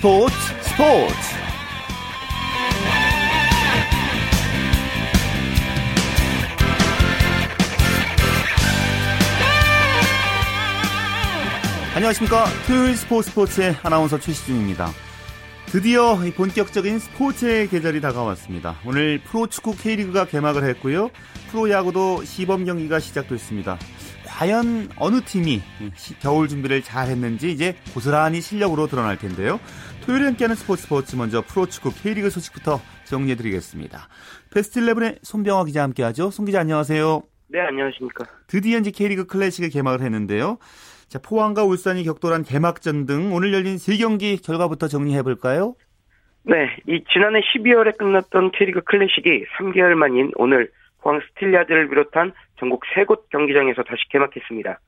스포츠 스포츠. 안녕하십니까. 토요일 스포츠 스포츠의 아나운서 최시중입니다. 드디어 본격적인 스포츠의 계절이 다가왔습니다. 오늘 프로축구 K리그가 개막을 했고요. 프로야구도 시범 경기가 시작됐습니다. 과연 어느 팀이 겨울 준비를 잘 했는지 이제 고스란히 실력으로 드러날 텐데요. 토요일에 함께하는 스포츠 스포츠 먼저 프로축구 K리그 소식부터 정리해드리겠습니다. 베스트 11의 손병화 기자 함께하죠. 손 기자 안녕하세요. 네, 안녕하십니까. 드디어 이제 K리그 클래식을 개막을 했는데요. 자, 포항과 울산이 격돌한 개막전 등 오늘 열린 3경기 결과부터 정리해볼까요? 네, 이 지난해 12월에 끝났던 K리그 클래식이 3개월 만인 오늘 포항 스틸야드를 비롯한 전국 세곳 경기장에서 다시 개막했습니다.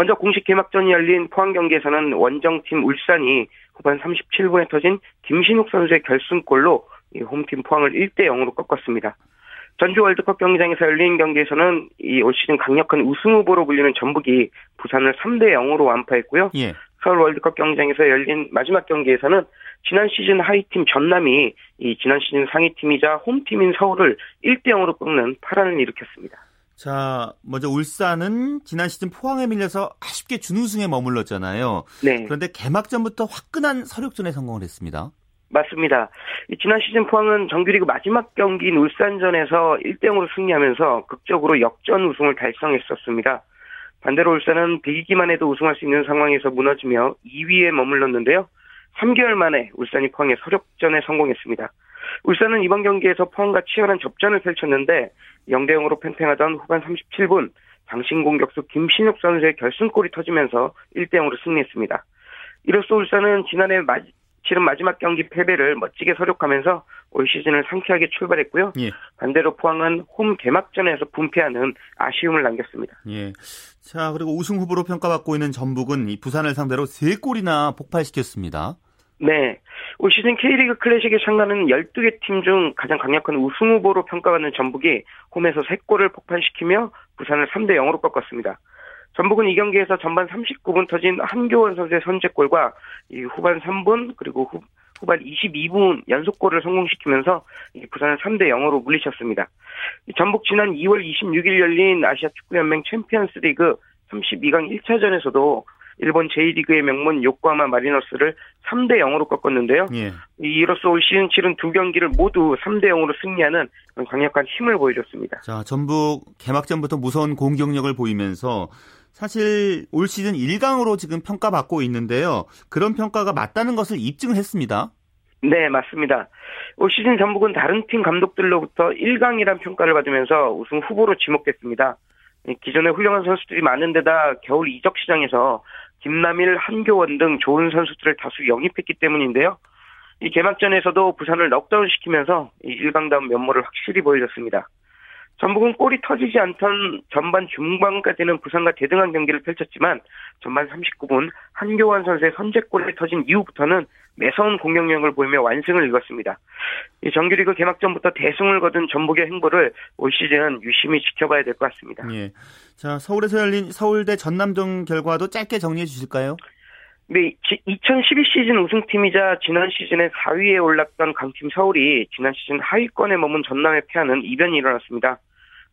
먼저 공식 개막전이 열린 포항 경기에서는 원정팀 울산이 후반 37분에 터진 김신욱 선수의 결승골로 홈팀 포항을 1대 0으로 꺾었습니다. 전주 월드컵 경기장에서 열린 경기에서는 이 올 시즌 강력한 우승 후보로 불리는 전북이 부산을 3대 0으로 완파했고요. 예. 서울 월드컵 경기장에서 열린 마지막 경기에서는 지난 시즌 하위팀 전남이 이 지난 시즌 상위팀이자 홈팀인 서울을 1대 0으로 꺾는 파란을 일으켰습니다. 자, 먼저 울산은 지난 시즌 포항에 밀려서 아쉽게 준우승에 머물렀잖아요. 네. 그런데 개막전부터 화끈한 서력전에 성공을 했습니다. 맞습니다. 지난 시즌 포항은 정규리그 마지막 경기인 울산전에서 1대0으로 승리하면서 극적으로 역전 우승을 달성했었습니다. 반대로 울산은 비기기만 해도 우승할 수 있는 상황에서 무너지며 2위에 머물렀는데요. 3개월 만에 울산이 포항의 서력전에 성공했습니다. 울산은 이번 경기에서 포항과 치열한 접전을 펼쳤는데 0대 0으로 팽팽하던 후반 37분 장신 공격수 김신욱 선수의 결승골이 터지면서 1대 0으로 승리했습니다. 이로써 울산은 지난해 마지, 치른 마지막 경기 패배를 멋지게 서력하면서 올 시즌을 상쾌하게 출발했고요. 예. 반대로 포항은 홈 개막전에서 분패하는 아쉬움을 남겼습니다. 예. 자, 그리고 우승 후보로 평가받고 있는 전북은 이 부산을 상대로 3골이나 폭발시켰습니다. 네. 올 시즌 K리그 클래식에 참가하는 12개 팀 중 가장 강력한 우승 후보로 평가받는 전북이 홈에서 3골을 폭발시키며 부산을 3대 0으로 꺾었습니다. 전북은 이 경기에서 전반 39분 터진 한교원 선수의 선제골과 이 후반 3분 그리고 후, 후반 22분 연속골을 성공시키면서 부산을 3대 0으로 물리쳤습니다. 전북 지난 2월 26일 열린 아시아 축구연맹 챔피언스 리그 32강 1차전에서도 일본 제1리그의 명문 요코하마 마리너스를 3대 0으로 꺾었는데요. 예. 이로써 올 시즌 치른 두 경기를 모두 3대 0으로 승리하는 강력한 힘을 보여줬습니다. 자, 전북 개막전부터 무서운 공격력을 보이면서 사실 올 시즌 1강으로 지금 평가받고 있는데요. 그런 평가가 맞다는 것을 입증했습니다. 네, 맞습니다. 올 시즌 전북은 다른 팀 감독들로부터 1강이란 평가를 받으면서 우승 후보로 지목됐습니다. 기존에 훌륭한 선수들이 많은 데다 겨울 이적 시장에서 김남일, 한교원 등 좋은 선수들을 다수 영입했기 때문인데요. 이 개막전에서도 부산을 넉다운 시키면서 이 1강다운 면모를 확실히 보여줬습니다. 전북은 골이 터지지 않던 전반 중반까지는 부산과 대등한 경기를 펼쳤지만 전반 39분 한교환 선수의 선제골이 터진 이후부터는 매서운 공격력을 보이며 완승을 이뤘습니다. 정규리그 개막전부터 대승을 거둔 전북의 행보를 올 시즌 유심히 지켜봐야 될 것 같습니다. 예. 자, 서울에서 열린 서울대 전남전 결과도 짧게 정리해 주실까요? 네, 2012 시즌 우승팀이자 지난 시즌에 4위에 올랐던 강팀 서울이 지난 시즌 하위권에 머문 전남에 패하는 이변이 일어났습니다.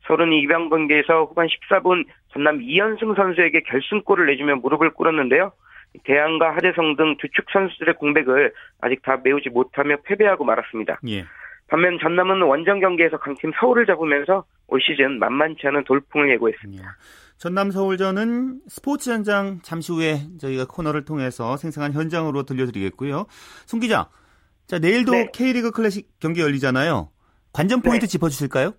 서른 입양 관계에서 후반 14분 전남 이현승 선수에게 결승골을 내주며 무릎을 꿇었는데요. 대안과 하재성 등두축 선수들의 공백을 아직 다 메우지 못하며 패배하고 말았습니다. 예. 반면 전남은 원정 경기에서 강팀 서울을 잡으면서 올 시즌 만만치 않은 돌풍을 예고했습니다. 예. 전남 서울전은 스포츠 현장 잠시 후에 저희가 코너를 통해서 생생한 현장으로 들려드리겠고요. 손 기자, 자 내일도 네. K리그 클래식 경기 열리잖아요. 관전 포인트 네. 짚어주실까요?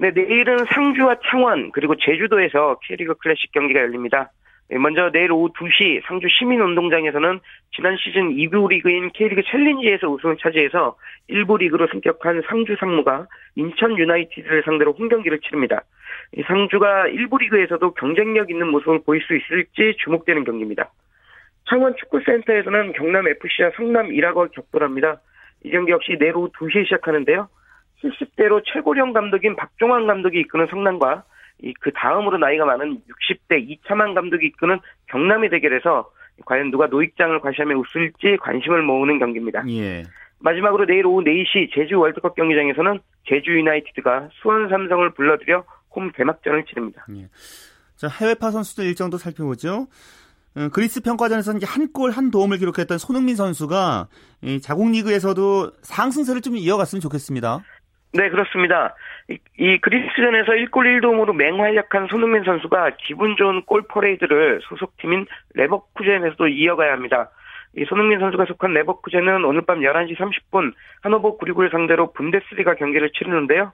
네, 내일은 상주와 창원 그리고 제주도에서 K리그 클래식 경기가 열립니다. 네, 먼저 내일 오후 2시 상주 시민운동장에서는 지난 시즌 2부 리그인 K리그 챌린지에서 우승을 차지해서 1부 리그로 승격한 상주 상무가 인천 유나이티드를 상대로 홈 경기를 치릅니다. 상주가 1부 리그에서도 경쟁력 있는 모습을 보일 수 있을지 주목되는 경기입니다. 창원 축구센터에서는 경남FC와 성남 1학을 격돌합니다. 이 경기 역시 내일 오후 2시에 시작하는데요. 70대로 최고령 감독인 박종환 감독이 이끄는 성남과 이그 다음으로 나이가 많은 60대 이차만 감독이 이끄는 경남이 대결해서 과연 누가 노익장을 과시하며 웃을지 관심을 모으는 경기입니다. 예. 마지막으로 내일 오후 4시 제주 월드컵 경기장에서는 제주 유나이티드가 수원 삼성을 불러들여 홈 개막전을 치릅니다. 예. 자, 해외파 선수들 일정도 살펴보죠. 어, 그리스 평가전에서 이제 한골 한 도움을 기록했던 손흥민 선수가 자국 리그에서도 상승세를 좀 이어갔으면 좋겠습니다. 네, 그렇습니다. 이, 이 그리스전에서 1골 1도움으로 맹활약한 손흥민 선수가 기분 좋은 골 퍼레이드를 소속팀인 레버쿠젠에서도 이어가야 합니다. 이 손흥민 선수가 속한 레버쿠젠은 오늘 밤 11시 30분 하노버 969를 상대로 분데스리가 경기를 치르는데요.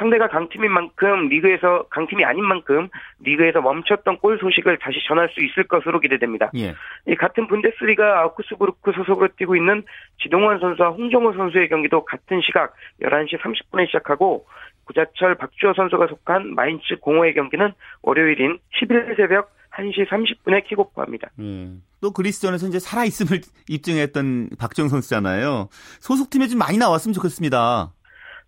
상대가 강팀인 만큼 리그에서 강팀이 아닌 만큼 리그에서 멈췄던 골 소식을 다시 전할 수 있을 것으로 기대됩니다. 예. 이 같은 분데스리가 아우크스부르크 소속으로 뛰고 있는 지동원 선수와 홍정호 선수의 경기도 같은 시각 11시 30분에 시작하고 구자철 박주호 선수가 속한 마인츠 공호의 경기는 월요일인 11일 새벽 1시 30분에 킥오프합니다. 음. 또 그리스전에서 이제 살아있음을 입증했던 박정 선수잖아요. 소속팀에 좀 많이 나왔으면 좋겠습니다.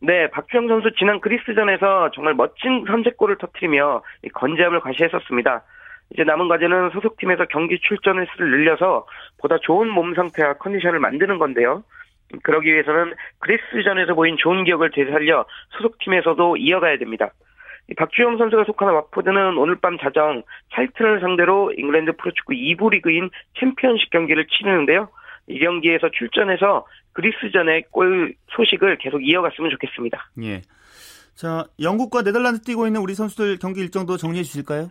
네, 박주영 선수 지난 그리스전에서 정말 멋진 선제골을 터뜨리며 건재함을 과시했었습니다. 이제 남은 과제는 소속팀에서 경기 출전 횟수를 늘려서 보다 좋은 몸 상태와 컨디션을 만드는 건데요. 그러기 위해서는 그리스전에서 보인 좋은 기억을 되살려 소속팀에서도 이어가야 됩니다. 박주영 선수가 속하는 왓포드는 오늘 밤 자정 찰튼을 상대로 잉글랜드 프로축구 2부 리그인 챔피언십 경기를 치르는데요. 이 경기에서 출전해서 그리스전의 골 소식을 계속 이어갔으면 좋겠습니다. 예. 자, 영국과 네덜란드 뛰고 있는 우리 선수들 경기 일정도 정리해 주실까요?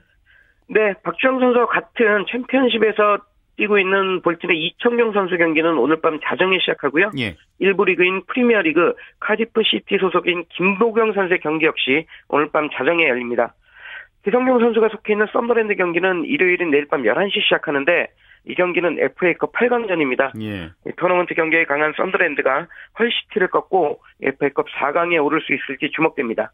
네, 박주영 선수와 같은 챔피언십에서 뛰고 있는 볼턴의 이청용 선수 경기는 오늘 밤 자정에 시작하고요. 예. 1부 리그인 프리미어리그 카디프 시티 소속인 김보경 선수의 경기 역시 오늘 밤 자정에 열립니다. 기성용 선수가 속해 있는 썸버랜드 경기는 일요일인 내일 밤 11시 시작하는데 이 경기는 FA컵 8강전입니다. 예. 토너먼트 경기에 강한 썬더랜드가 헐시티를 꺾고 FA컵 4강에 오를 수 있을지 주목됩니다.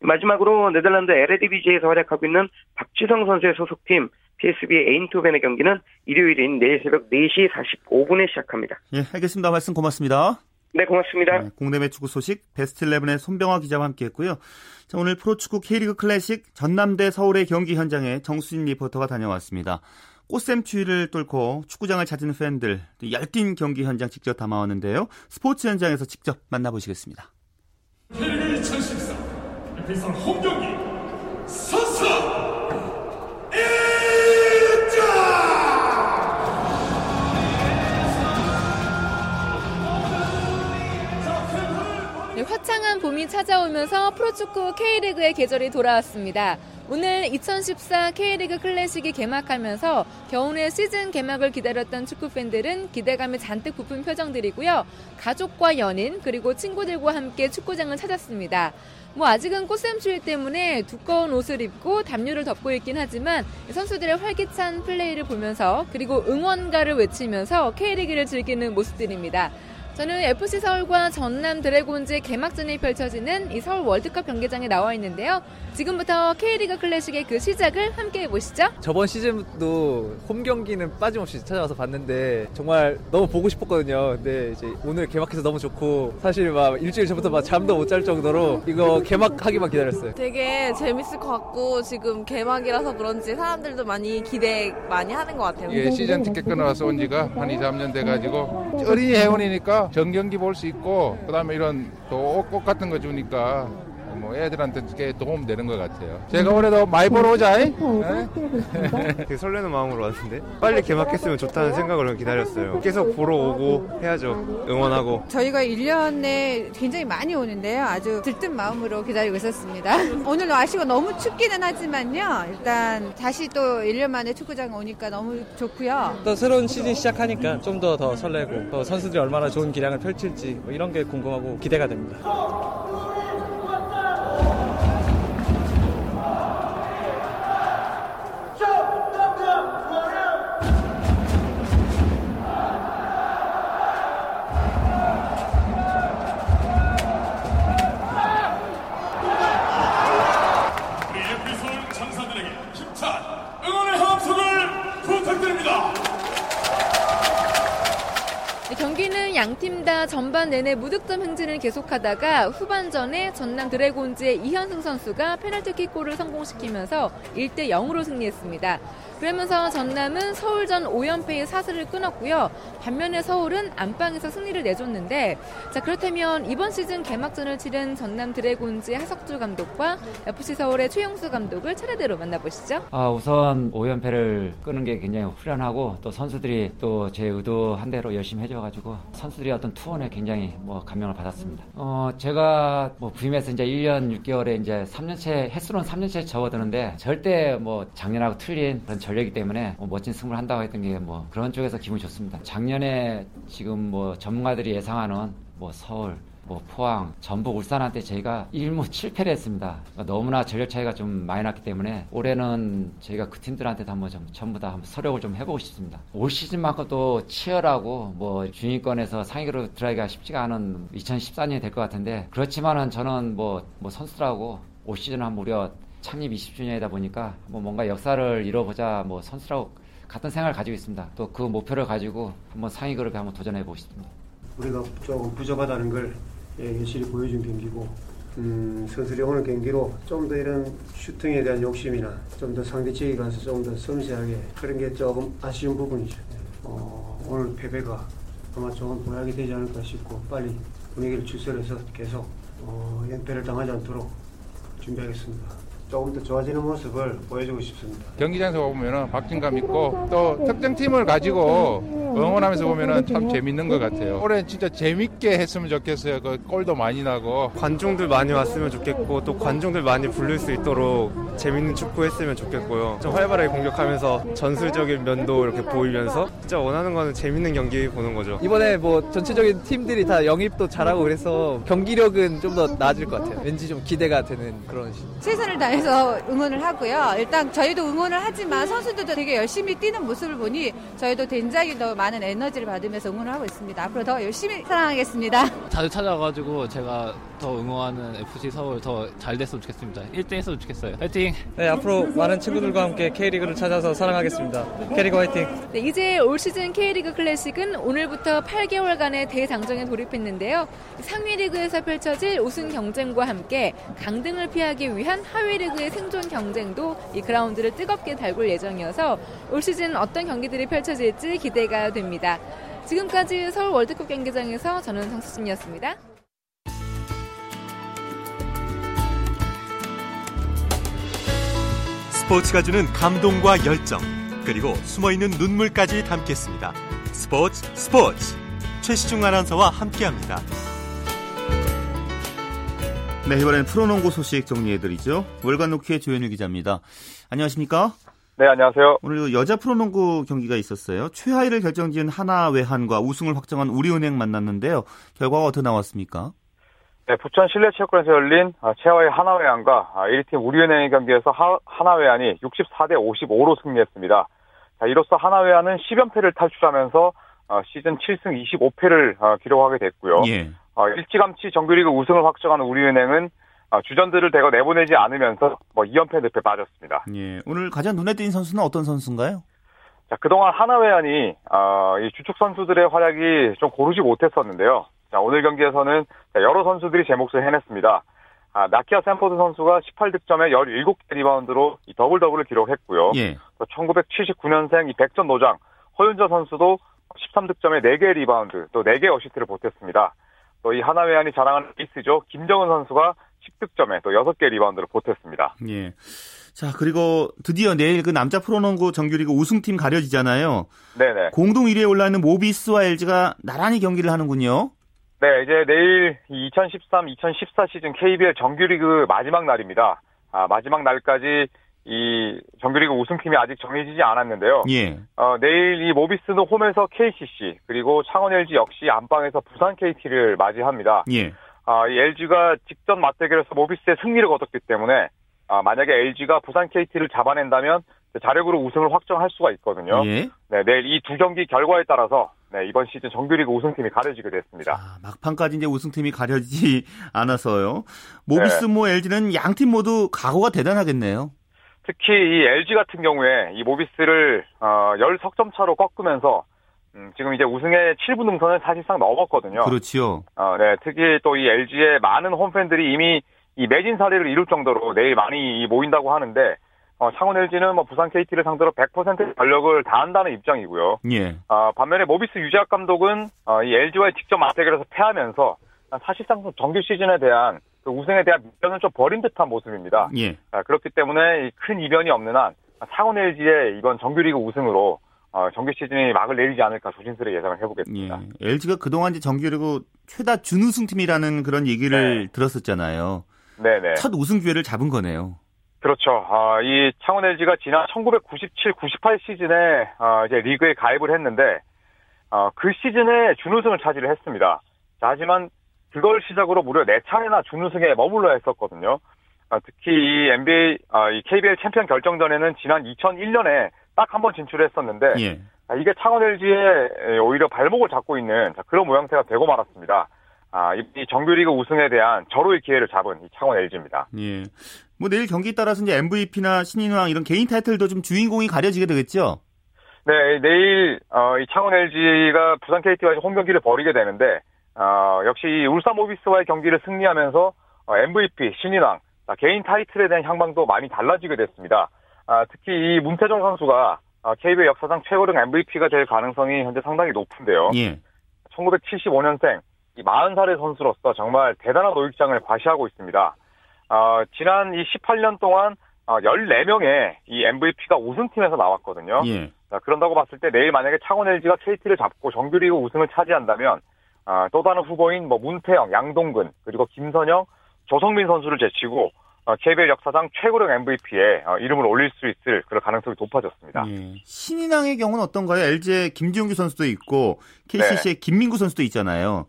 마지막으로 네덜란드 LADBJ에서 활약하고 있는 박지성 선수의 소속팀 PSV 에인토벤의 경기는 일요일인 내일 새벽 4시 45분에 시작합니다. 예, 알겠습니다. 말씀 고맙습니다. 네, 고맙습니다. 네, 공대매 축구 소식 베스트 11의 손병화 기자와 함께했고요. 자, 오늘 프로축구 K리그 클래식 전남대 서울의 경기 현장에 정수진 리포터가 다녀왔습니다. 꽃샘 추위를 뚫고 축구장을 찾은 팬들 열띤 경기 현장 직접 담아왔는데요. 스포츠 현장에서 직접 만나보시겠습니다. K리그 2014 FA선 홈 경기 봄이 찾아오면서 프로축구 K리그의 계절이 돌아왔습니다. 오늘 2014 K리그 클래식이 개막하면서 겨울의 시즌 개막을 기다렸던 축구 팬들은 기대감에 잔뜩 부푼 표정들이고요. 가족과 연인 그리고 친구들과 함께 축구장을 찾았습니다. 뭐 아직은 꽃샘추위 때문에 두꺼운 옷을 입고 담요를 덮고 있긴 하지만 선수들의 활기찬 플레이를 보면서 그리고 응원가를 외치면서 K리그를 즐기는 모습들입니다. 저는 FC 서울과 전남 드래곤즈의 개막전이 펼쳐지는 이 서울 월드컵 경기장에 나와 있는데요. 지금부터 K리그 클래식의 그 시작을 함께 해보시죠. 저번 시즌도 홈 경기는 빠짐없이 찾아와서 봤는데 정말 너무 보고 싶었거든요. 근데 이제 오늘 개막해서 너무 좋고 사실 막 일주일 전부터 막 잠도 못 잘 정도로 이거 개막하기만 기다렸어요. 되게 재밌을 것 같고 지금 개막이라서 그런지 사람들도 많이 기대 많이 하는 것 같아요. 예, 시즌 티켓 끊어와서 온 지가 한 2, 3년 돼가지고 어린이 회원이니까 전경기 볼 수 있고 그다음에 이런 또꽃 같은 거 주니까 뭐 애들한테 꽤 도움 되는 것 같아요. 제가 올해도 많이 보러 오자. 네? 되게 설레는 마음으로 왔는데 빨리 개막했으면 좋다는 생각으로 기다렸어요. 계속 보러 오고 해야죠. 응원하고. 저희가 1년에 굉장히 많이 오는데요. 아주 들뜬 마음으로 기다리고 있었습니다. 오늘 날씨가 너무 춥기는 하지만요. 일단 다시 또 1년 만에 축구장 오니까 너무 좋고요. 또 새로운 시즌 시작하니까 좀 더더 설레고 또 선수들이 얼마나 좋은 기량을 펼칠지 뭐 이런 게 궁금하고 기대가 됩니다. 양팀 다 전반 내내 무득점 행진을 계속하다가 후반전에 전남 드래곤즈의 이현승 선수가 페널티킥골을 성공시키면서 1대 0으로 승리했습니다. 그러면서 전남은 서울전 5연패의 사슬을 끊었고요. 반면에 서울은 안방에서 승리를 내줬는데 자 그렇다면 이번 시즌 개막전을 치른 전남 드래곤즈의 하석주 감독과 FC 서울의 최영수 감독을 차례대로 만나보시죠. 아 우선 5연패를 끊는 게 굉장히 후련하고 또 선수들이 또 제 의도한 대로 열심히 해줘가지고 선 들이 어떤 투혼에 굉장히 뭐 감명을 받았습니다. 어 제가 뭐 부임해서 이제 1년 6개월에 이제 3년째 횟수로는 3년째 접어드는데 절대 뭐 작년하고 틀린 그런 전력이기 때문에 뭐 멋진 승부를 한다고 했던 게 뭐 그런 쪽에서 기분이 좋습니다. 작년에 지금 뭐 전문가들이 예상하는 뭐 서울 뭐 포항, 전북, 울산한테 저희가 1무 7패를 했습니다. 그러니까 너무나 전력 차이가 좀 많이 났기 때문에 올해는 저희가 그 팀들한테도 한번 좀 전부 다 한번 서력을 좀 해보고 싶습니다. 올 시즌만큼 또 치열하고 뭐 중위권에서 상위로 들어가기가 쉽지가 않은 2014년이 될 것 같은데 그렇지만은 저는 뭐, 뭐 선수라고 올 시즌 한 무려 창립 20주년이다 보니까 뭐 뭔가 역사를 이뤄보자 뭐 선수라고 같은 생각을 가지고 있습니다. 또 그 목표를 가지고 한번 상위 그룹에 한번 도전해 보고 싶습니다. 우리가 부족하다는 걸 예, 여실히 보여준 경기고 음, 선수들이 오늘 경기로 좀 더 이런 슈팅에 대한 욕심이나 좀 더 상대 지역에 가서 좀 더 섬세하게 그런 게 조금 아쉬운 부분이죠. 어, 오늘 패배가 아마 좋은 보약이 되지 않을까 싶고 빨리 분위기를 추스려서 계속 어, 연패를 당하지 않도록 준비하겠습니다. 조금 더 좋아지는 모습을 보여주고 싶습니다. 경기장에서 보면은 박진감 있고 또 특정 팀을 가지고 응원하면서 보면은 참 재밌는 것 같아요. 올해 진짜 재밌게 했으면 좋겠어요. 그 골도 많이 나고 관중들 많이 왔으면 좋겠고 또 관중들 많이 부를 수 있도록 재밌는 축구 했으면 좋겠고요. 좀 활발하게 공격하면서 전술적인 면도 이렇게 보이면서 진짜 원하는 거는 재밌는 경기 보는 거죠. 이번에 뭐 전체적인 팀들이 다 영입도 잘하고 그래서 경기력은 좀 더 나아질 것 같아요. 왠지 좀 기대가 되는 그런 시. 최선을 다해 서 응원을 하고요. 일단 저희도 응원을 하지만 선수들도 되게 열심히 뛰는 모습을 보니 저희도 굉장히 더 많은 에너지를 받으면서 응원을 하고 있습니다. 앞으로 더 열심히 사랑하겠습니다. 자주 찾아가지고 제가 더 응원하는 FC 서울 더 잘 됐으면 좋겠습니다. 1등 했으면 좋겠어요. 화이팅! 네, 앞으로 많은 친구들과 함께 K리그를 찾아서 사랑하겠습니다. K리그 화이팅! 네, 이제 올 시즌 K리그 클래식은 오늘부터 8개월간의 대장정에 돌입했는데요. 상위 리그에서 펼쳐질 우승 경쟁과 함께 강등을 피하기 위한 하위 리그 의 생존 경쟁도 이 그라운드를 뜨겁게 달굴 예정이어서 올 시즌 어떤 경기들이 펼쳐질지 기대가 됩니다. 지금까지 서울 월드컵 경기장에서 저는 성수진이었습니다. 스포츠가 주는 감동과 열정, 그리고 숨어있는 눈물까지 담겠습니다. 스포츠 스포츠 최시중 아나운서와 함께합니다. 네, 이번엔 프로농구 소식 정리해드리죠. 월간 노키의 조현유 기자입니다. 안녕하십니까? 네, 안녕하세요. 오늘 여자 프로농구 경기가 있었어요. 최하위를 결정지은 하나 외환과 우승을 확정한 우리은행 만났는데요. 결과가 어떻게 나왔습니까? 네, 부천 실내체육관에서 열린 최하위 하나외환과 1위팀 우리은행의 경기에서 하나외환이 64대 55로 승리했습니다. 자, 이로써 하나외환은 10연패를 탈출하면서 시즌 7승 25패를 기록하게 됐고요. 예. 일찌감치 정규리그 우승을 확정한 우리은행은 주전들을 대거 내보내지 않으면서 뭐 2연패 늪에 빠졌습니다. 예. 오늘 가장 눈에 띈 선수는 어떤 선수인가요? 자, 그동안 하나외환이 어, 이 주축 선수들의 활약이 좀 고르지 못했었는데요. 자, 오늘 경기에서는 여러 선수들이 제 몫을 해냈습니다. 아, 나키아 샌포드 선수가 18득점에 17개 리바운드로 이 더블 더블을 기록했고요. 예. 또 1979년생 이 백전 노장 허윤자 선수도 13득점에 4개 리바운드 또 4개 어시스트를 보탰습니다. 또 이 하나외환이 자랑하는 에이스죠. 김정은 선수가 10득점에 또 6개 리바운드를 보탰습니다. 예. 자, 그리고 드디어 내일 그 남자 프로농구 정규리그 우승팀 가려지잖아요. 네네. 공동 1위에 올라있는 모비스와 LG가 나란히 경기를 하는군요. 네, 이제 내일 2013-2014 시즌 KBL 정규리그 마지막 날입니다. 아, 마지막 날까지 이 정규리그 우승팀이 아직 정해지지 않았는데요. 예. 어, 내일 이 모비스는 홈에서 KCC 그리고 창원 LG 역시 안방에서 부산 KT를 맞이합니다. 예. 아, 이 LG가 직전 맞대결에서 모비스의 승리를 거뒀기 때문에 아, 만약에 LG가 부산 KT를 잡아낸다면 자력으로 우승을 확정할 수가 있거든요. 예. 네, 내일 이 두 경기 결과에 따라서 네, 이번 시즌 정규리그 우승팀이 가려지게 됐습니다. 아, 막판까지 이제 우승팀이 가려지지 않아서요. 모비스 네. 모 LG는 양팀 모두 각오가 대단하겠네요. 특히 이 LG 같은 경우에 이 모비스를 어, 10석점 차로 꺾으면서 음, 지금 이제 우승의 7분 능선을 사실상 넘었거든요. 그렇지요. 어, 네, 특히 또 이 LG의 많은 홈팬들이 이미 이 매진 사례를 이룰 정도로 내일 많이 모인다고 하는데 어, 창원 LG는 뭐 부산 KT를 상대로 100% 전력을 다한다는 입장이고요. 예. 어, 반면에 모비스 유재학 감독은 어, 이 LG와의 직접 맞대결에서 패하면서 사실상 정규 시즌에 대한 그 우승에 대한 미련을 좀 버린 듯한 모습입니다. 예. 아, 그렇기 때문에 이큰 이변이 없는 한 창원 LG의 이번 정규리그 우승으로 어, 정규 시즌이 막을 내리지 않을까 조심스레 예상을 해보겠습니다. 예. LG가 그동안 이제 정규리그 최다 준우승팀이라는 그런 얘기를 들었었잖아요. 네네. 첫 우승 기회를 잡은 거네요. 그렇죠. 아, 이 창원 LG가 지난 1997, 98 시즌에 어, 이제 리그에 가입을 했는데 어, 그 시즌에 준우승을 차지를 했습니다. 자, 하지만 그걸 시작으로 무려 4차례나 준우승에 머물러 했었거든요. 아, 특히 이 NBA, 아, 이 KBL 챔피언 결정전에는 지난 2001년에 딱 한 번 진출했었는데 예. 아, 이게 창원 LG의 오히려 발목을 잡고 있는 자, 그런 모양새가 되고 말았습니다. 아, 이, 이 정규리그 우승에 대한 절호의 기회를 잡은 이 창원 LG입니다. 예. 뭐 내일 경기에 따라서 이제 MVP나 신인왕 이런 개인 타이틀도 좀 주인공이 가려지게 되겠죠? 네, 내일 어, 이 창원 LG가 부산 KT와 홈 경기를 벌이게 되는데 어, 역시 이 울산 모비스와의 경기를 승리하면서 어, MVP, 신인왕, 자, 개인 타이틀에 대한 향방도 많이 달라지게 됐습니다. 아, 특히 이 문태정 선수가 어, KBL 역사상 최고령 MVP가 될 가능성이 현재 상당히 높은데요. 예. 1975년생 이 40살의 선수로서 정말 대단한 노익장을 과시하고 있습니다. 어, 지난 이 18년 동안 어, 14명의 이 MVP가 우승팀에서 나왔거든요. 예. 자, 그런다고 봤을 때 내일 만약에 창원 LG가 KT를 잡고 정규리그 우승을 차지한다면 아, 또 다른 후보인 뭐 문태영, 양동근 그리고 김선영, 조성민 선수를 제치고 어, KBL 역사상 최고령 MVP에 어, 이름을 올릴 수 있을 그런 가능성이 높아졌습니다. 예. 신인왕의 경우는 어떤가요? LG의 김지용규 선수도 있고 KCC의 김민구 선수도 있잖아요.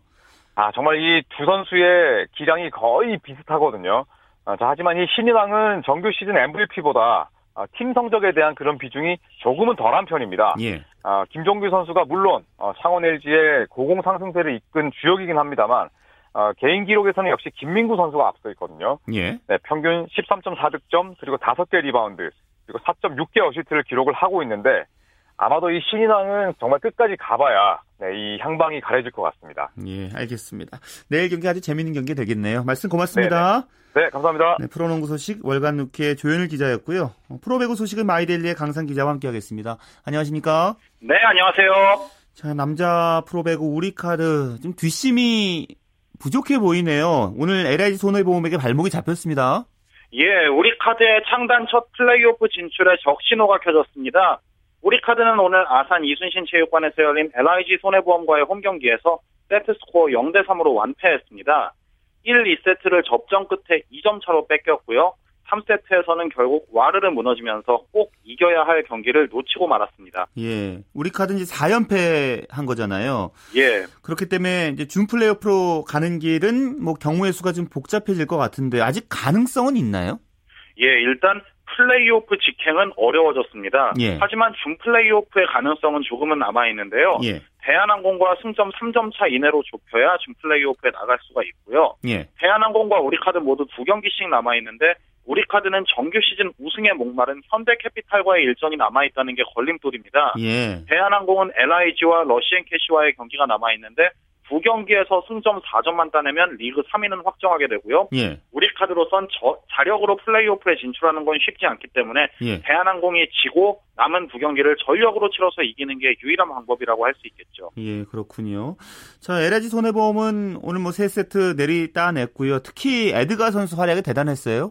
아, 정말 이 두 선수의 기량이 거의 비슷하거든요. 아, 자, 하지만 이 신인왕은 정규 시즌 MVP보다 아, 팀 성적에 대한 그런 비중이 조금은 덜한 편입니다. 예. 아, 김종규 선수가 물론 어, 창원 LG의 고공 상승세를 이끈 주역이긴 합니다만 어, 개인 기록에서는 역시 김민구 선수가 앞서 있거든요. 예. 네, 평균 13.4득점 그리고 5개 리바운드 그리고 4.6개 어시스트를 기록을 하고 있는데 아마도 이 신인왕은 정말 끝까지 가봐야 네, 이 향방이 가려질 것 같습니다. 예, 알겠습니다. 내일 경기 아주 재밌는 경기 되겠네요. 말씀 고맙습니다. 네, 감사합니다. 네, 프로농구 소식 월간 루키의 조현일 기자였고요. 어, 프로배구 소식은 마이데일리의 강산 기자와 함께하겠습니다. 안녕하십니까? 네, 안녕하세요. 자, 남자 프로배구 우리카드 좀 뒷심이 부족해 보이네요. 오늘 LIG 손해보험에게 발목이 잡혔습니다. 예, 우리 카드의 창단 첫 플레이오프 진출에 적신호가 켜졌습니다. 우리 카드는 오늘 아산 이순신 체육관에서 열린 LIG 손해보험과의 홈경기에서 세트 스코어 0대 3으로 완패했습니다. 1, 2세트를 접전 끝에 2점 차로 뺏겼고요. 3세트에서는 결국 와르르 무너지면서 꼭 이겨야 할 경기를 놓치고 말았습니다. 예. 우리카드 이제 4연패 한 거잖아요. 예. 그렇기 때문에 이제 준 플레이오프로 가는 길은 뭐 경우의 수가 좀 복잡해질 것 같은데 아직 가능성은 있나요? 예, 일단 플레이오프 직행은 어려워졌습니다. 예. 하지만 준 플레이오프의 가능성은 조금은 남아 있는데요. 예. 대한항공과 승점 3점 차 이내로 좁혀야 준 플레이오프에 나갈 수가 있고요. 예. 대한항공과 우리카드 모두 두 경기씩 남아 있는데 우리카드는 정규 시즌 우승에 목마른 현대캐피탈과의 일정이 남아 있다는 게 걸림돌입니다. 예. 대한항공은 LIG와 러시앤캐시와의 경기가 남아 있는데 두 경기에서 승점 4점만 따내면 리그 3위는 확정하게 되고요. 예. 우리 카드로선 저, 자력으로 플레이오프에 진출하는 건 쉽지 않기 때문에 예. 대한항공이 지고 남은 두 경기를 전력으로 치러서 이기는 게 유일한 방법이라고 할 수 있겠죠. 예, 그렇군요. 자, LG 손해보험은 오늘 뭐세 세트 내리 따냈고요. 특히 에드가 선수 활약이 대단했어요.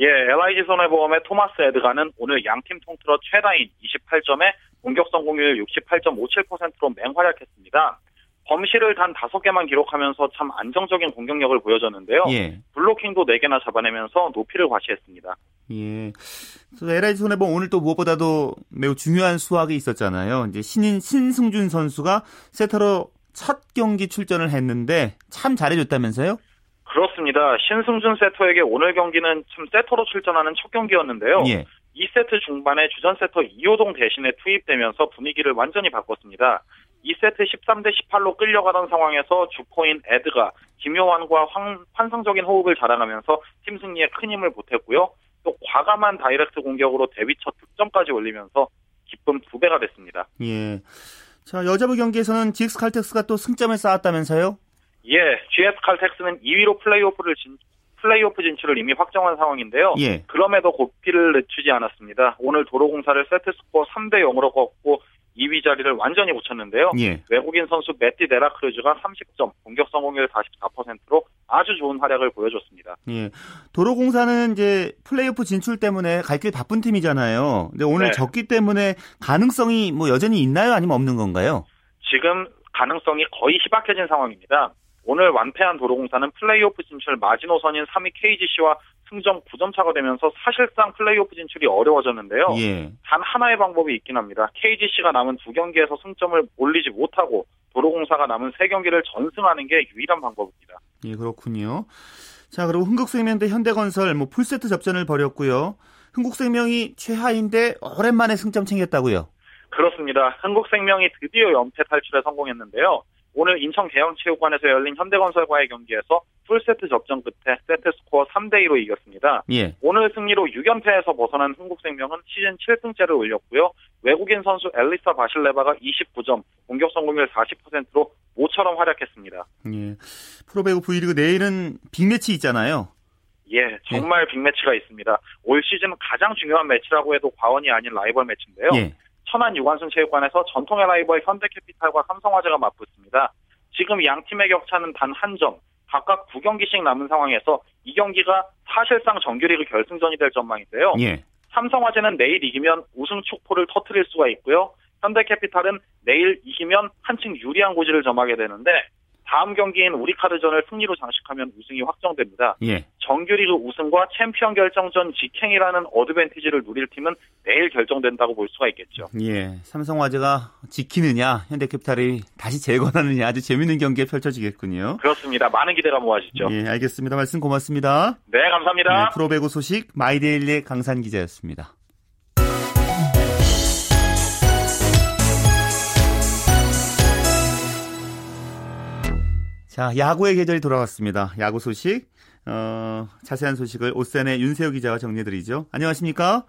예, LIG 손해보험의 토마스 에드가는 오늘 양팀 통틀어 최다인 28점에 공격 성공률 68.57%로 맹활약했습니다. 범실을 단 5개만 기록하면서 참 안정적인 공격력을 보여줬는데요. 예. 블로킹도 4개나 잡아내면서 높이를 과시했습니다. 예. 그래서 LG 손해보험 오늘 또 무엇보다도 매우 중요한 수확이 있었잖아요. 이제 신인 신승준 선수가 세터로 첫 경기 출전을 했는데 참 잘해줬다면서요? 그렇습니다. 신승준 세터에게 오늘 경기는 참 세터로 출전하는 첫 경기였는데요. 예. 2세트 중반에 주전 세터 이효동 대신에 투입되면서 분위기를 완전히 바꿨습니다. 2세트 13대 18로 끌려가던 상황에서 주포인 에드가, 김요한과 환, 환상적인 호흡을 자랑하면서 팀 승리에 큰 힘을 보탰고요. 또 과감한 다이렉트 공격으로 데뷔 첫 득점까지 올리면서 기쁨 두 배가 됐습니다. 예. 자, 여자부 경기에서는 GS 칼텍스가 또 승점을 쌓았다면서요? 예, GS 칼텍스는 2위로 플레이오프를 진, 플레이오프 진출을 이미 확정한 상황인데요. 예. 그럼에도 고삐를 늦추지 않았습니다. 오늘 도로공사를 세트스코어 3대 0으로 꺾고 2위 자리를 완전히 붙였는데요. 예. 외국인 선수 매티 데라크루즈가 30점, 공격 성공률 44%로 아주 좋은 활약을 보여줬습니다. 예. 도로공사는 이제 플레이오프 진출 때문에 갈 길 바쁜 팀이잖아요. 근데 오늘 네. 졌기 때문에 가능성이 뭐 여전히 있나요? 아니면 없는 건가요? 지금 가능성이 거의 희박해진 상황입니다. 오늘 완패한 도로공사는 플레이오프 진출 마지노선인 3위 KGC와 승점 9점 차가 되면서 사실상 플레이오프 진출이 어려워졌는데요. 예. 단 하나의 방법이 있긴 합니다. KGC가 남은 두 경기에서 승점을 올리지 못하고 도로공사가 남은 세 경기를 전승하는 게 유일한 방법입니다. 예, 그렇군요. 자, 그리고 흥국생명 대 현대건설 뭐 풀세트 접전을 벌였고요. 흥국생명이 최하인데 오랜만에 승점 챙겼다고요. 그렇습니다. 흥국생명이 드디어 연패 탈출에 성공했는데요. 오늘 인천 계양체육관에서 열린 현대건설과의 경기에서 풀세트 접전 끝에 세트 스코어 3대2로 이겼습니다. 예. 오늘 승리로 6연패에서 벗어난 흥국생명은 시즌 7승째를 올렸고요. 외국인 선수 엘리사 바실레바가 29점, 공격 성공률 40%로 모처럼 활약했습니다. 예. 프로배구 V리그 내일은 빅매치 있잖아요. 예, 정말 빅매치가 있습니다. 올 시즌 가장 중요한 매치라고 해도 과언이 아닌 라이벌 매치인데요. 예. 천안 유관순 체육관에서 전통의 라이벌 현대캐피탈과 삼성화재가 맞붙습니다. 지금 양 팀의 격차는 단 한 점, 각각 9경기씩 남은 상황에서 이 경기가 사실상 정규리그 결승전이 될 전망인데요. 예. 삼성화재는 내일 이기면 우승 축포를 터트릴 수가 있고요. 현대캐피탈은 내일 이기면 한층 유리한 고지를 점하게 되는데 다음 경기인 우리카드전을 승리로 장식하면 우승이 확정됩니다. 예. 정규리그 우승과 챔피언 결정전 직행이라는 어드밴티지를 누릴 팀은 내일 결정된다고 볼 수가 있겠죠. 예. 삼성화재가 지키느냐, 현대캐피탈이 다시 재건하느냐 아주 재밌는 경기에 펼쳐지겠군요. 그렇습니다. 많은 기대가 모아지죠. 예, 알겠습니다. 말씀 고맙습니다. 네, 감사합니다. 네, 프로배구 소식 마이데일리의 강산 기자였습니다. 자, 야구의 계절이 돌아왔습니다. 야구 소식, 어, 자세한 소식을 OSEN의 윤세호 기자가 정리해드리죠. 안녕하십니까?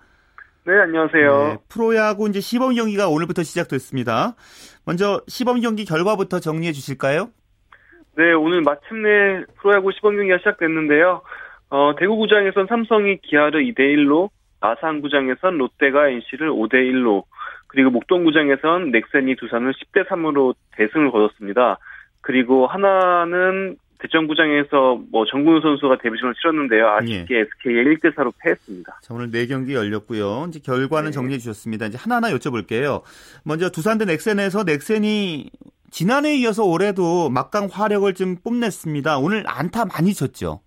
네, 안녕하세요. 네, 프로야구 이제 시범 경기가 오늘부터 시작됐습니다. 먼저 시범 경기 결과부터 정리해 주실까요? 네, 오늘 마침내 프로야구 시범 경기가 시작됐는데요. 어, 대구구장에선 삼성이 기아를 2대1로, 아산구장에선 롯데가 NC를 5대1로, 그리고 목동구장에선 넥센이 두산을 10대3으로 대승을 거뒀습니다. 그리고 하나는 대전구장에서 뭐 정근우 선수가 데뷔전을 치렀는데요. 아쉽게 SK에 1대 4로 패했습니다. 자, 오늘 네 경기 열렸고요. 이제 결과는 네. 정리해 주셨습니다. 이제 하나하나 여쭤볼게요. 먼저 두산 대 넥센에서 넥센이 지난해에 이어서 올해도 막강 화력을 좀 뽐냈습니다. 오늘 안타 많이 쳤죠.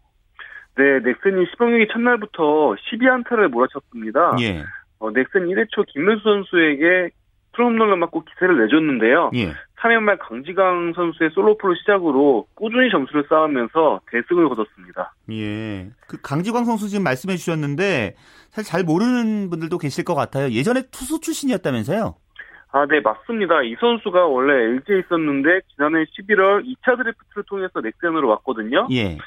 네, 넥센이 시범 경기 첫날부터 12안타를 몰아쳤습니다. 예. 어, 넥센 1회 초 김문수 선수에게 프롬런을 맞고 기세를 내줬는데요. 예. 3회 말 강지강 선수의 솔로프로 시작으로 꾸준히 점수를 쌓으면서 대승을 거뒀습니다. 예. 그 강지광 선수 지금 말씀해 주셨는데 사실 잘 모르는 분들도 계실 것 같아요. 예전에 투수 출신이었다면서요? 아, 네, 맞습니다. 이 선수가 원래 LG에 있었는데 지난해 11월 2차 드래프트를 통해서 넥센으로 왔거든요. 예.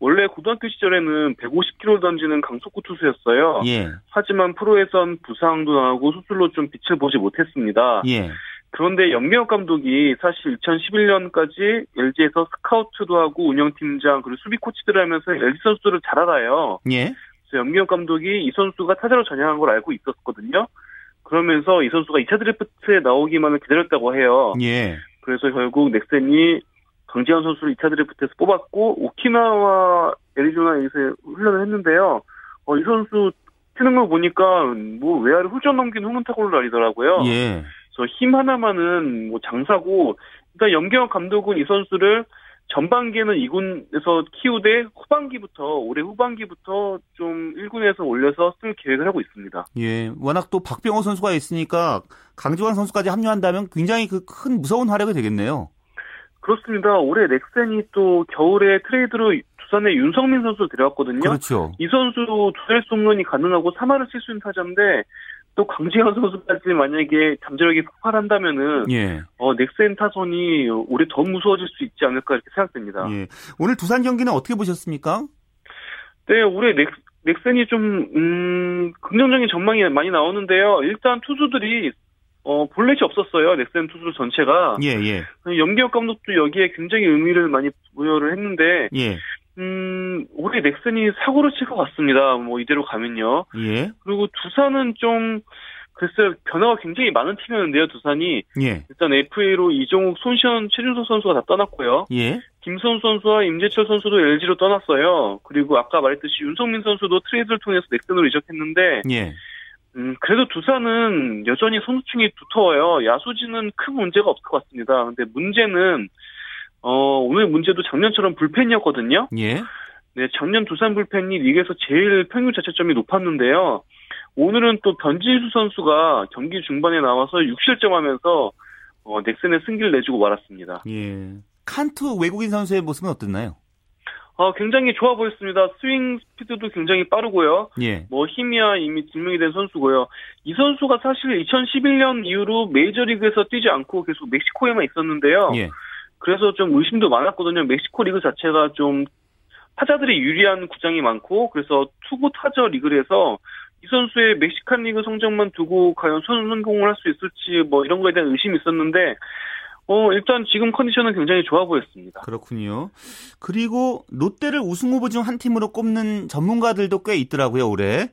원래 고등학교 시절에는 150km 던지는 강속구 투수였어요. 예. 하지만 프로에선 부상도 나고 수술로 좀 빛을 보지 못했습니다. 예. 그런데 연미혁 감독이 사실 2011년까지 LG에서 스카우트도 하고 운영팀장 그리고 수비 코치들을 하면서 LG 선수들을 잘 알아요. 예. 그래서 연미혁 감독이 이 선수가 타자로 전향한 걸 알고 있었거든요. 그러면서 이 선수가 2차 드래프트에 나오기만을 기다렸다고 해요. 예. 그래서 결국 넥센이 강지현 선수를 2차 드래프트에서 뽑았고 오키나와 애리조나에서 훈련을 했는데요. 어, 이 선수 치는 걸 보니까 뭐 외야를 훌쩍 넘긴 홈런 타구를 날리더라고요. 예. 그래서 힘 하나만은 뭐 장사고 일단 염경 감독은 이 선수를 전반기에는 2군에서 키우되 후반기부터 올해 후반기부터 좀 1군에서 올려서 쓸 계획을 하고 있습니다. 예. 워낙 또 박병호 선수가 있으니까 강지광 선수까지 합류한다면 굉장히 그 큰 무서운 활약이 되겠네요. 그렇습니다. 올해 넥센이 또 겨울에 트레이드로 두산의 윤성민 선수를 데려왔거든요. 그렇죠. 이 선수 두자릿수 홈런이 가능하고 3할을 칠 수 있는 타자인데 또 강지현 선수까지 만약에 잠재력이 폭발한다면은 예. 어, 넥센 타선이 올해 더 무서워질 수 있지 않을까 이렇게 생각됩니다. 예. 오늘 두산 경기는 어떻게 보셨습니까? 네, 올해 넥, 넥센이 좀 음, 긍정적인 전망이 많이 나오는데요. 일단 투수들이 어, 볼넷이 없었어요. 넥센 투수 전체가. 예, 예. 염기혁 감독도 여기에 굉장히 의미를 많이 부여를 했는데, 예. 음, 올해 넥센이 사고를 칠 것 같습니다. 뭐 이대로 가면요. 예. 그리고 두산은 좀 글쎄 변화가 굉장히 많은 팀이었는데요. 두산이 예. 일단 FA로 이종욱, 손시현, 최준석 선수가 다 떠났고요. 예. 김선 선수와 임재철 선수도 LG로 떠났어요. 그리고 아까 말했듯이 윤성민 선수도 트레이드를 통해서 넥센으로 이적했는데 예. 음, 그래도 두산은 여전히 선수층이 두터워요. 야수진은 큰 문제가 없을 것 같습니다. 근데 문제는 어, 오늘 문제도 작년처럼 불펜이었거든요. 예. 네, 작년 두산 불펜이 리그에서 제일 평균 자체점이 높았는데요. 오늘은 또 변진수 선수가 경기 중반에 나와서 6실점하면서 어, 넥센의 승기를 내주고 말았습니다. 예. 칸투 외국인 선수의 모습은 어땠나요? 어, 굉장히 좋아 보였습니다. 스윙 스피드도 굉장히 빠르고요. 예. 뭐 힘이야 이미 증명이 된 선수고요. 이 선수가 사실 2011년 이후로 메이저리그에서 뛰지 않고 계속 멕시코에만 있었는데요. 예. 그래서 좀 의심도 많았거든요. 멕시코 리그 자체가 좀 타자들이 유리한 구장이 많고 그래서 투구 타자 리그에서 이 선수의 멕시칸 리그 성적만 두고 과연 선성공을 할 수 있을지 뭐 이런 거에 대한 의심이 있었는데 어 일단 지금 컨디션은 굉장히 좋아 보였습니다. 그렇군요. 그리고 롯데를 우승 후보 중 한 팀으로 꼽는 전문가들도 꽤 있더라고요, 올해.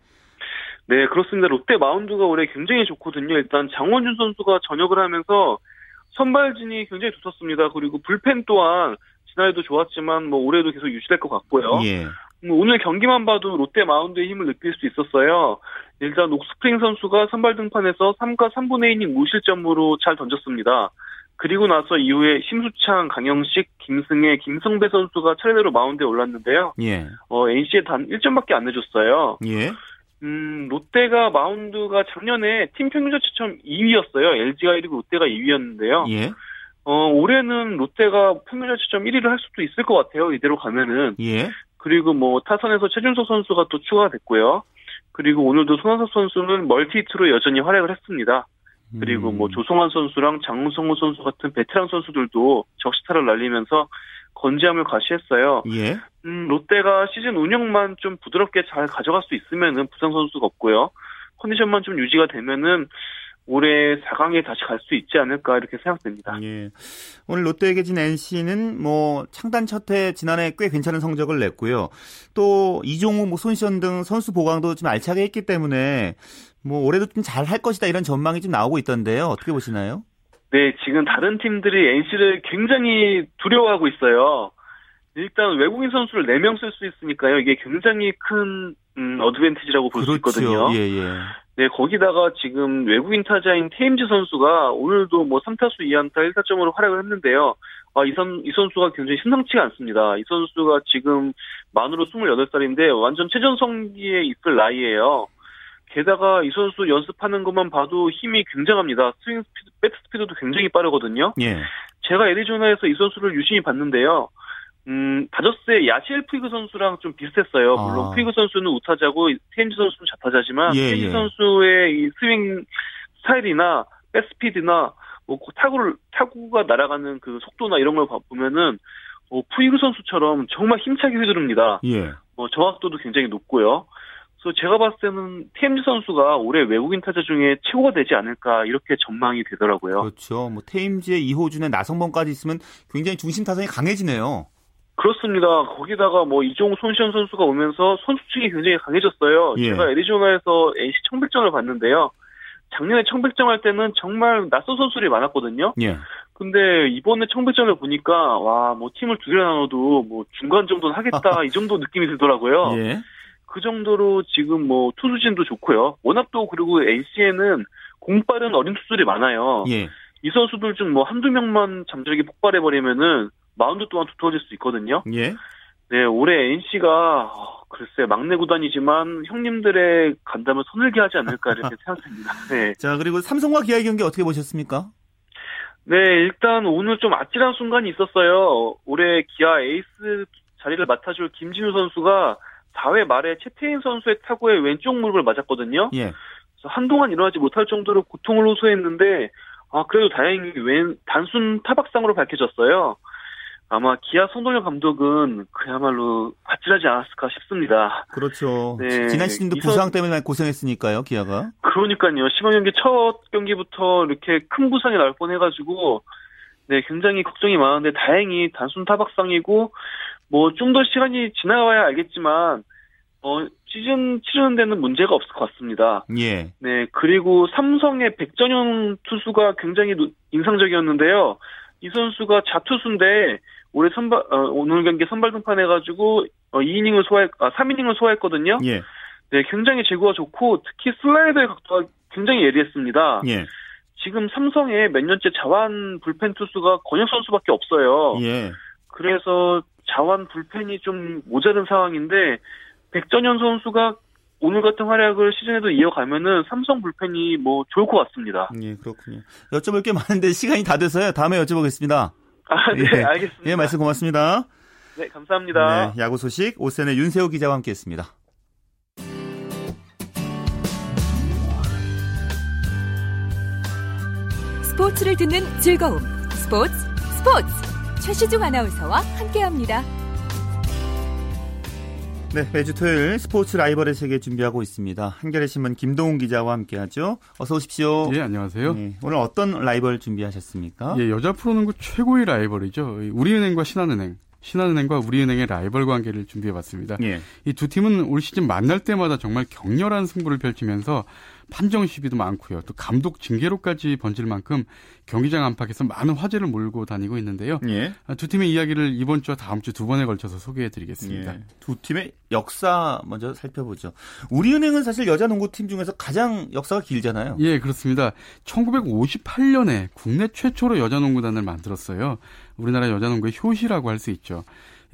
네, 그렇습니다. 롯데 마운드가 올해 굉장히 좋거든요. 일단 장원준 선수가 전역을 하면서 선발진이 굉장히 좋았습니다. 그리고 불펜 또한 지난해도 좋았지만 뭐 올해도 계속 유지될 것 같고요. 예. 뭐 오늘 경기만 봐도 롯데 마운드의 힘을 느낄 수 있었어요. 일단 옥스프링 선수가 선발 등판에서 3과 3분의 1이닝 무실점으로 잘 던졌습니다. 그리고 나서 이후에 심수창, 강영식, 김승혜, 김성배 선수가 차례대로 마운드에 올랐는데요. 예. 어, NC에 단 1점밖에 안 내줬어요. 예. 음, 롯데가 마운드가 작년에 팀 평균 자체점 2위였어요. LG가 1위고 롯데가 2위였는데요. 예. 어, 올해는 롯데가 평균 자체점 1위를 할 수도 있을 것 같아요. 이대로 가면은. 예. 그리고 뭐 타선에서 최준석 선수가 또 추가가 됐고요. 그리고 오늘도 손원석 선수는 멀티히트로 여전히 활약을 했습니다. 그리고 뭐 조성환 선수랑 장성호 선수 같은 베테랑 선수들도 적시타를 날리면서 건재함을 과시했어요. 예. 음, 롯데가 시즌 운영만 좀 부드럽게 잘 가져갈 수 있으면은 부상 선수가 없고요. 컨디션만 좀 유지가 되면은 올해 4강에 다시 갈 수 있지 않을까 이렇게 생각됩니다. 예. 오늘 롯데에게 진 NC는 뭐 창단 첫해 지난해 꽤 괜찮은 성적을 냈고요. 또 이종우, 뭐 손시현 등 선수 보강도 좀 알차게 했기 때문에 뭐 올해도 좀 잘 할 것이다 이런 전망이 좀 나오고 있던데요. 어떻게 보시나요? 네, 지금 다른 팀들이 NC를 굉장히 두려워하고 있어요. 일단 외국인 선수를 4명 쓸 수 있으니까요. 이게 굉장히 큰 음, 어드밴티지라고 볼수 있거든요. 예, 예. 네, 거기다가 지금 외국인 타자인 테임즈 선수가 오늘도 뭐 3타수 2안타 1타점으로 활약을 했는데요. 아, 이, 선, 이 선수가 굉장히 심상치가 않습니다. 이 선수가 지금 만으로 28살인데 완전 최전성기에 있을 나이예요. 게다가 이 선수 연습하는 것만 봐도 힘이 굉장합니다. 스윙 스피드, 배트 스피드도 굉장히 빠르거든요. 예. 제가 애리조나에서 이 선수를 유심히 봤는데요. 음, 다저스의 야시엘 푸이그 선수랑 좀 비슷했어요. 물론 아. 푸이그 선수는 우타자고 테임즈 선수는 좌타자지만 예, 테임즈 예. 선수의 이 스윙 스타일이나 백스피드나 뭐 타구를 타구가 날아가는 그 속도나 이런 걸 봐- 보면은 어, 푸이그 선수처럼 정말 힘차게 휘두릅니다. 예. 뭐 정확도도 굉장히 높고요. 그래서 제가 봤을 때는 테임즈 선수가 올해 외국인 타자 중에 최고가 되지 않을까 이렇게 전망이 되더라고요. 그렇죠. 뭐 테임즈의 이호준의 나성범까지 있으면 굉장히 중심 타선이 강해지네요. 그렇습니다. 거기다가 뭐 이종우 손시현 선수가 오면서 선수층이 굉장히 강해졌어요. 예. 제가 애리조나에서 NC 청백전을 봤는데요. 작년에 청백전 할 때는 정말 낯선 선수들이 많았거든요. 예. 근데 이번에 청백전을 보니까 와 뭐 팀을 두 개나 나눠도 뭐 중간 정도는 하겠다 이 정도 느낌이 들더라고요. 예. 그 정도로 지금 뭐 투수진도 좋고요. 워낙 또 그리고 NC에는 공빠른 어린 투수들이 많아요. 예. 이 선수들 중 뭐 한두 명만 잠재력이 폭발해버리면은 마운드 또한 두터워질 수 있거든요. 예. 네, 올해 NC가 글쎄 막내 구단이지만 형님들의 간담을 서늘게 하지 않을까 이렇게 생각됩니다. 네. 자, 그리고 삼성과 기아의 경기 어떻게 보셨습니까? 네, 일단 오늘 좀 아찔한 순간이 있었어요. 올해 기아 에이스 자리를 맡아줄 김진우 선수가 4회 말에 채태인 선수의 타구에 왼쪽 무릎을 맞았거든요. 예. 그래서 한동안 일어나지 못할 정도로 고통을 호소했는데 아 그래도 다행히 왼 단순 타박상으로 밝혀졌어요. 아마 기아 송동열 감독은 그야말로 아찔하지 않았을까 싶습니다. 그렇죠. 네, 지난 시즌도 이선- 부상 때문에 고생했으니까요, 기아가. 그러니까요. 시범 경기 첫 경기부터 이렇게 큰 부상이 날 뻔해가지고 네 굉장히 걱정이 많은데 다행히 단순 타박상이고 뭐 좀 더 시간이 지나가야 알겠지만 어 시즌 치르는 데는 문제가 없을 것 같습니다. 예. 네 그리고 삼성의 백전현 투수가 굉장히 노- 인상적이었는데요. 이 선수가 자투수인데 올해 선발 어, 오늘 경기 선발 등판해가지고 어, 2이닝을 소화 아 3이닝을 소화했거든요. 예. 네, 굉장히 제구가 좋고 특히 슬라이더의 각도가 굉장히 예리했습니다. 예. 지금 삼성에 몇 년째 자완 불펜 투수가 권혁 선수밖에 없어요. 예. 그래서 자완 불펜이 좀 모자른 상황인데 백전현 선수가 오늘 같은 활약을 시즌에도 이어가면은 삼성 불펜이 뭐 좋을 것 같습니다. 예, 그렇군요. 여쭤볼 게 많은데 시간이 다 돼서요. 다음에 여쭤보겠습니다. 아, 네, 예. 알겠습니다. 예, 말씀 고맙습니다. 네, 감사합니다. 네, 야구 소식 오센의 윤세호 기자와 함께했습니다. 스포츠를 듣는 즐거움. 스포츠, 스포츠. 최시중 아나운서와 함께합니다. 네, 매주 토요일 스포츠 라이벌의 세계 준비하고 있습니다. 한겨레 신문 김동훈 기자와 함께하죠. 어서 오십시오. 예, 안녕하세요. 네, 오늘 어떤 라이벌 준비하셨습니까? 예, 여자 프로농구 최고의 라이벌이죠. 이 우리은행과 신한은행. 신한은행과 우리은행의 라이벌 관계를 준비해봤습니다. 예. 이두 팀은 올 시즌 만날 때마다 정말 격렬한 승부를 펼치면서 판정 시비도 많고요. 또 감독 징계로까지 번질 만큼 경기장 안팎에서 많은 화제를 몰고 다니고 있는데요. 예. 아, 두 팀의 이야기를 이번 주와 다음 주 두 번에 걸쳐서 소개해드리겠습니다. 예, 두 팀의 역사 먼저 살펴보죠. 우리은행은 사실 여자 농구팀 중에서 가장 역사가 길잖아요. 예, 그렇습니다. 1958년에 국내 최초로 여자 농구단을 만들었어요. 우리나라 여자 농구의 효시라고 할 수 있죠.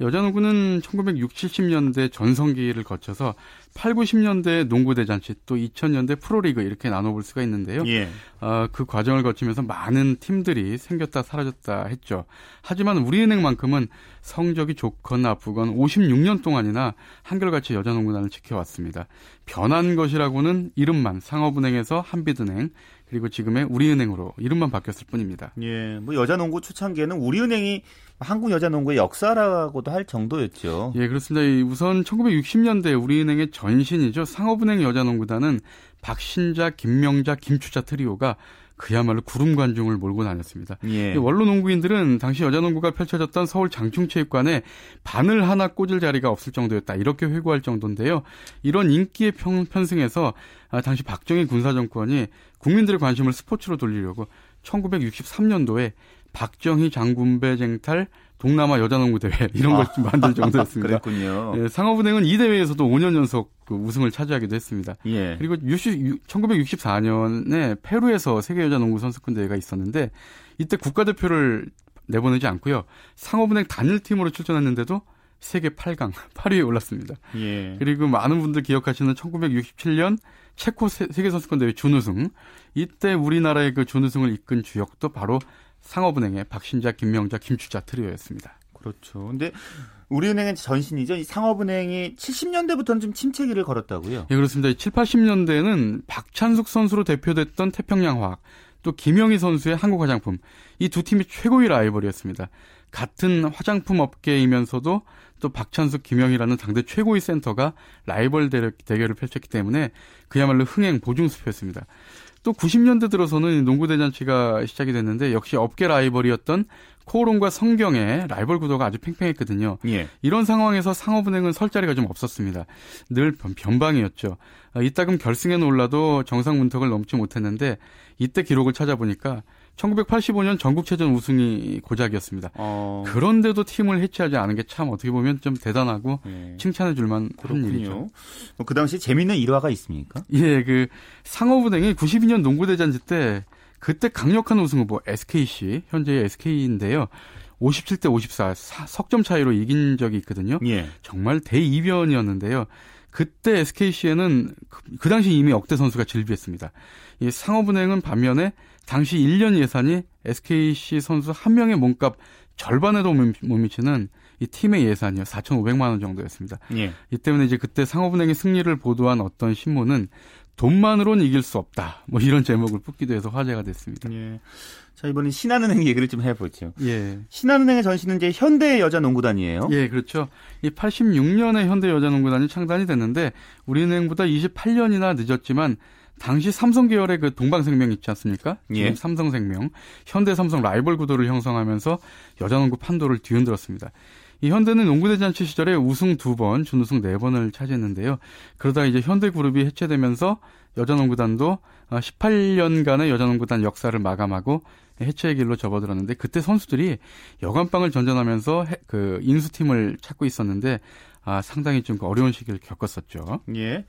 여자농구는 1960, 70년대 전성기를 거쳐서 8, 90년대 농구대잔치 또 2000년대 프로리그 이렇게 나눠볼 수가 있는데요. 예. 어, 그 과정을 거치면서 많은 팀들이 생겼다 사라졌다 했죠. 하지만 우리은행만큼은 성적이 좋건 나쁘건 56년 동안이나 한결같이 여자농구단을 지켜왔습니다. 변한 것이라고는 이름만 상업은행에서 한빛은행 그리고 지금의 우리은행으로 이름만 바뀌었을 뿐입니다. 예, 뭐 여자 농구 초창기에는 우리은행이 한국 여자 농구의 역사라고도 할 정도였죠. 예, 그렇습니다. 이 우선 1960년대 우리은행의 전신이죠. 상업은행 여자농구단은 박신자, 김명자, 김추자 트리오가 그야말로 구름 관중을 몰고 다녔습니다. 예. 이 원로 농구인들은 당시 여자 농구가 펼쳐졌던 서울 장충체육관에 바늘 하나 꽂을 자리가 없을 정도였다. 이렇게 회고할 정도인데요. 이런 인기의 편, 편승에서 아, 당시 박정희 군사정권이 국민들의 관심을 스포츠로 돌리려고 1963년도에 박정희 장군배 쟁탈 동남아 여자농구 대회 이런 걸 좀 만들 정도였습니다. 아, 그랬군요. 예, 상업은행은 이 대회에서도 5년 연속 그 우승을 차지하기도 했습니다. 예. 그리고 1964년에 페루에서 세계 여자 농구 선수권 대회가 있었는데 이때 국가대표를 내보내지 않고요. 상업은행 단일팀으로 출전했는데도 세계 8강, 8위에 올랐습니다. 예. 그리고 많은 분들 기억하시는 1967년 체코 세, 계 선수권 대회 준우승. 이때 우리나라의 그 준우승을 이끈 주역도 바로 상업은행의 박신자, 김명자, 김추자 트리오였습니다. 그렇죠. 근데 우리은행의 전신이죠. 이 상업은행이 70년대부터는 좀 침체기를 걸었다고요. 예, 그렇습니다. 7, 80년대에는 박찬숙 선수로 대표됐던 태평양화학, 또 김영희 선수의 한국 화장품, 이 두 팀이 최고의 라이벌이었습니다. 같은 화장품 업계이면서도 또 박찬숙, 김영희라는 당대 최고의 센터가 라이벌 대결을 펼쳤기 때문에 그야말로 흥행 보증수표였습니다. 또 90년대 들어서는 농구 대잔치가 시작이 됐는데 역시 업계 라이벌이었던 코오롱과 성경의 라이벌 구도가 아주 팽팽했거든요. 예. 이런 상황에서 상업은행은 설 자리가 좀 없었습니다. 늘 변방이었죠. 아, 이따금 결승에는 올라도 정상 문턱을 넘지 못했는데 이때 기록을 찾아보니까 1985년 전국체전 우승이 고작이었습니다. 어... 그런데도 팀을 해체하지 않은 게 참 어떻게 보면 좀 대단하고 네. 칭찬해 줄만 한 일이죠. 뭐 그 당시 재밌는 일화가 있습니까? 예, 그 상업은행이 92년 농구대잔치 때 그때 강력한 우승 후보 SKC 현재의 SK인데요. 57대 54 석점 차이로 이긴 적이 있거든요. 예. 정말 대이변이었는데요. 그때 SKC에는 그, 그 당시 이미 억대 선수가 질비했습니다. 이 상업은행은 반면에 당시 1년 예산이 SKC 선수 한 명의 몸값 절반에도 못 미치는 이 팀의 예산이요 4,500만 원 정도였습니다. 예. 이 때문에 이제 그때 상업은행의 승리를 보도한 어떤 신문은 돈만으론 이길 수 없다. 뭐 이런 제목을 뽑기도 해서 화제가 됐습니다. 예. 자, 이번엔 신한은행 얘기를 좀 해보죠. 예. 신한은행의 전신은 이제 현대 여자농구단이에요. 예, 그렇죠. 이 86년에 현대 여자농구단이 창단이 됐는데 우리은행보다 28년이나 늦었지만 당시 삼성 계열의 그 동방생명 있지 않습니까? 예. 삼성생명, 현대 삼성 라이벌 구도를 형성하면서 여자농구 판도를 뒤흔들었습니다. 이 현대는 농구대잔치 시절에 우승 두 번, 준우승 네 번을 차지했는데요. 그러다 이제 현대그룹이 해체되면서 여자농구단도 18년간의 여자농구단 역사를 마감하고 해체의 길로 접어들었는데 그때 선수들이 여관방을 전전하면서 해- 그 인수팀을 찾고 있었는데 아, 상당히 좀 어려운 시기를 겪었었죠. 예.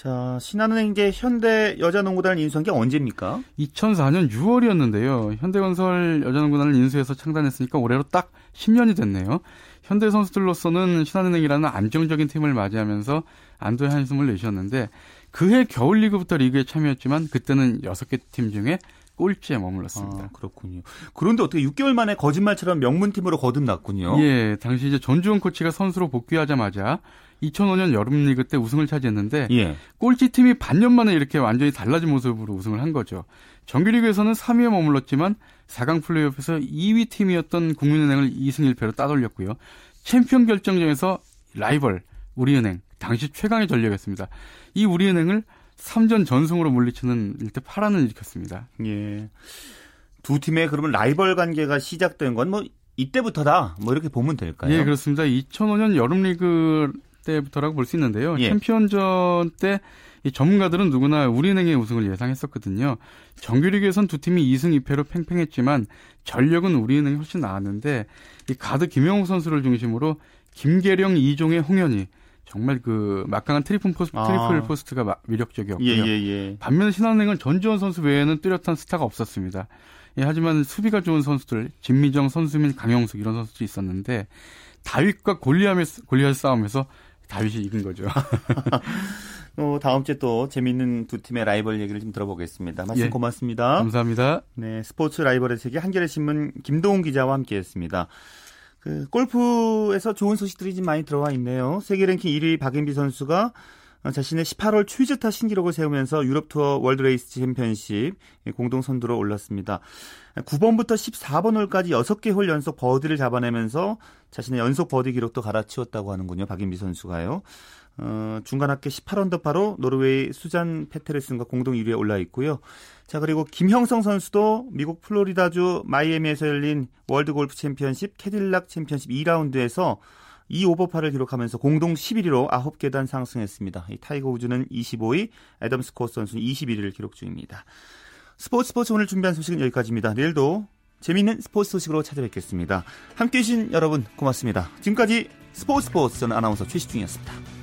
자, 신한은행 이제 현대 여자농구단을 인수한 게 언제입니까? 2004년 6월이었는데요. 현대건설 여자농구단을 인수해서 창단했으니까 올해로 딱 10년이 됐네요. 현대 선수들로서는 신한은행이라는 안정적인 팀을 맞이하면서 안도의 한숨을 내셨는데 그해 겨울 리그부터 리그에 참여했지만 그때는 6개 팀 중에 꼴찌에 머물렀습니다. 아, 그렇군요. 그런데 어떻게 6개월 만에 거짓말처럼 명문팀으로 거듭났군요. 예, 당시 이제 전주원 코치가 선수로 복귀하자마자 2005년 여름 리그 때 우승을 차지했는데 예. 꼴찌 팀이 반년 만에 이렇게 완전히 달라진 모습으로 우승을 한 거죠. 정규리그에서는 3위에 머물렀지만 4강 플레이오프에서 2위 팀이었던 국민은행을 2승 1패로 따돌렸고요. 챔피언 결정전에서 라이벌 우리은행 당시 최강의 전력이었습니다. 이 우리은행을 3전 전승으로 물리치는 일대 파란을 일으켰습니다. 예. 두 팀의 그러면 라이벌 관계가 시작된 건 뭐 이때부터다. 뭐 이렇게 보면 될까요? 예, 그렇습니다. 2005년 여름리그 때부터라고 볼 수 있는데요. 예. 챔피언전 때 이 전문가들은 누구나 우리은행의 우승을 예상했었거든요. 정규리그에선 두 팀이 2승 2패로 팽팽했지만 전력은 우리은행이 훨씬 나았는데 이 가드 김영옥 선수를 중심으로 김계령, 이종애 홍현희 정말 그 막강한 트리플 포스트, 아. 트리플 포스트가 마- 위력적이었고요. 예, 예, 예. 반면 신한은행은 전주원 선수 외에는 뚜렷한 스타가 없었습니다. 예, 하지만 수비가 좋은 선수들, 진미정, 선수진, 강영숙 이런 선수들이 있었는데 다윗과 골리앗의 골리앗 싸움에서 다윗이 이긴 거죠. 어, 다음 주에 또 재미있는 두 팀의 라이벌 얘기를 좀 들어보겠습니다. 말씀 예. 고맙습니다. 감사합니다. 네, 스포츠 라이벌의 세계 한겨레 신문 김동훈 기자와 함께했습니다. 그 골프에서 좋은 소식들이 좀 많이 들어와 있네요. 세계 랭킹 1위 박인비 선수가 어, 자신의 18홀 최저타 신기록을 세우면서 유럽 투어 월드 레이디스 챔피언십 공동 선두로 올랐습니다. 9번부터 14번 홀까지 6개 홀 연속 버디를 잡아내면서 자신의 연속 버디 기록도 갈아치웠다고 하는군요. 박인비 선수가요. 어, 중간 합계 18언더파로 노르웨이 수잔 페테르슨과 공동 1위에 올라 있고요. 자, 그리고 김형성 선수도 미국 플로리다주 마이애미에서 열린 월드 골프 챔피언십 캐딜락 챔피언십 2라운드에서 2 오버파를 기록하면서 공동 11위로 9계단 상승했습니다. 이 타이거 우즈는 25위, 애덤 스콧 선수는 21위를 기록 중입니다. 스포츠 스포츠 오늘 준비한 소식은 여기까지입니다. 내일도 재미있는 스포츠 소식으로 찾아뵙겠습니다. 함께해 주신 여러분 고맙습니다. 지금까지 스포츠 스포츠 저는 아나운서 최시중이었습니다.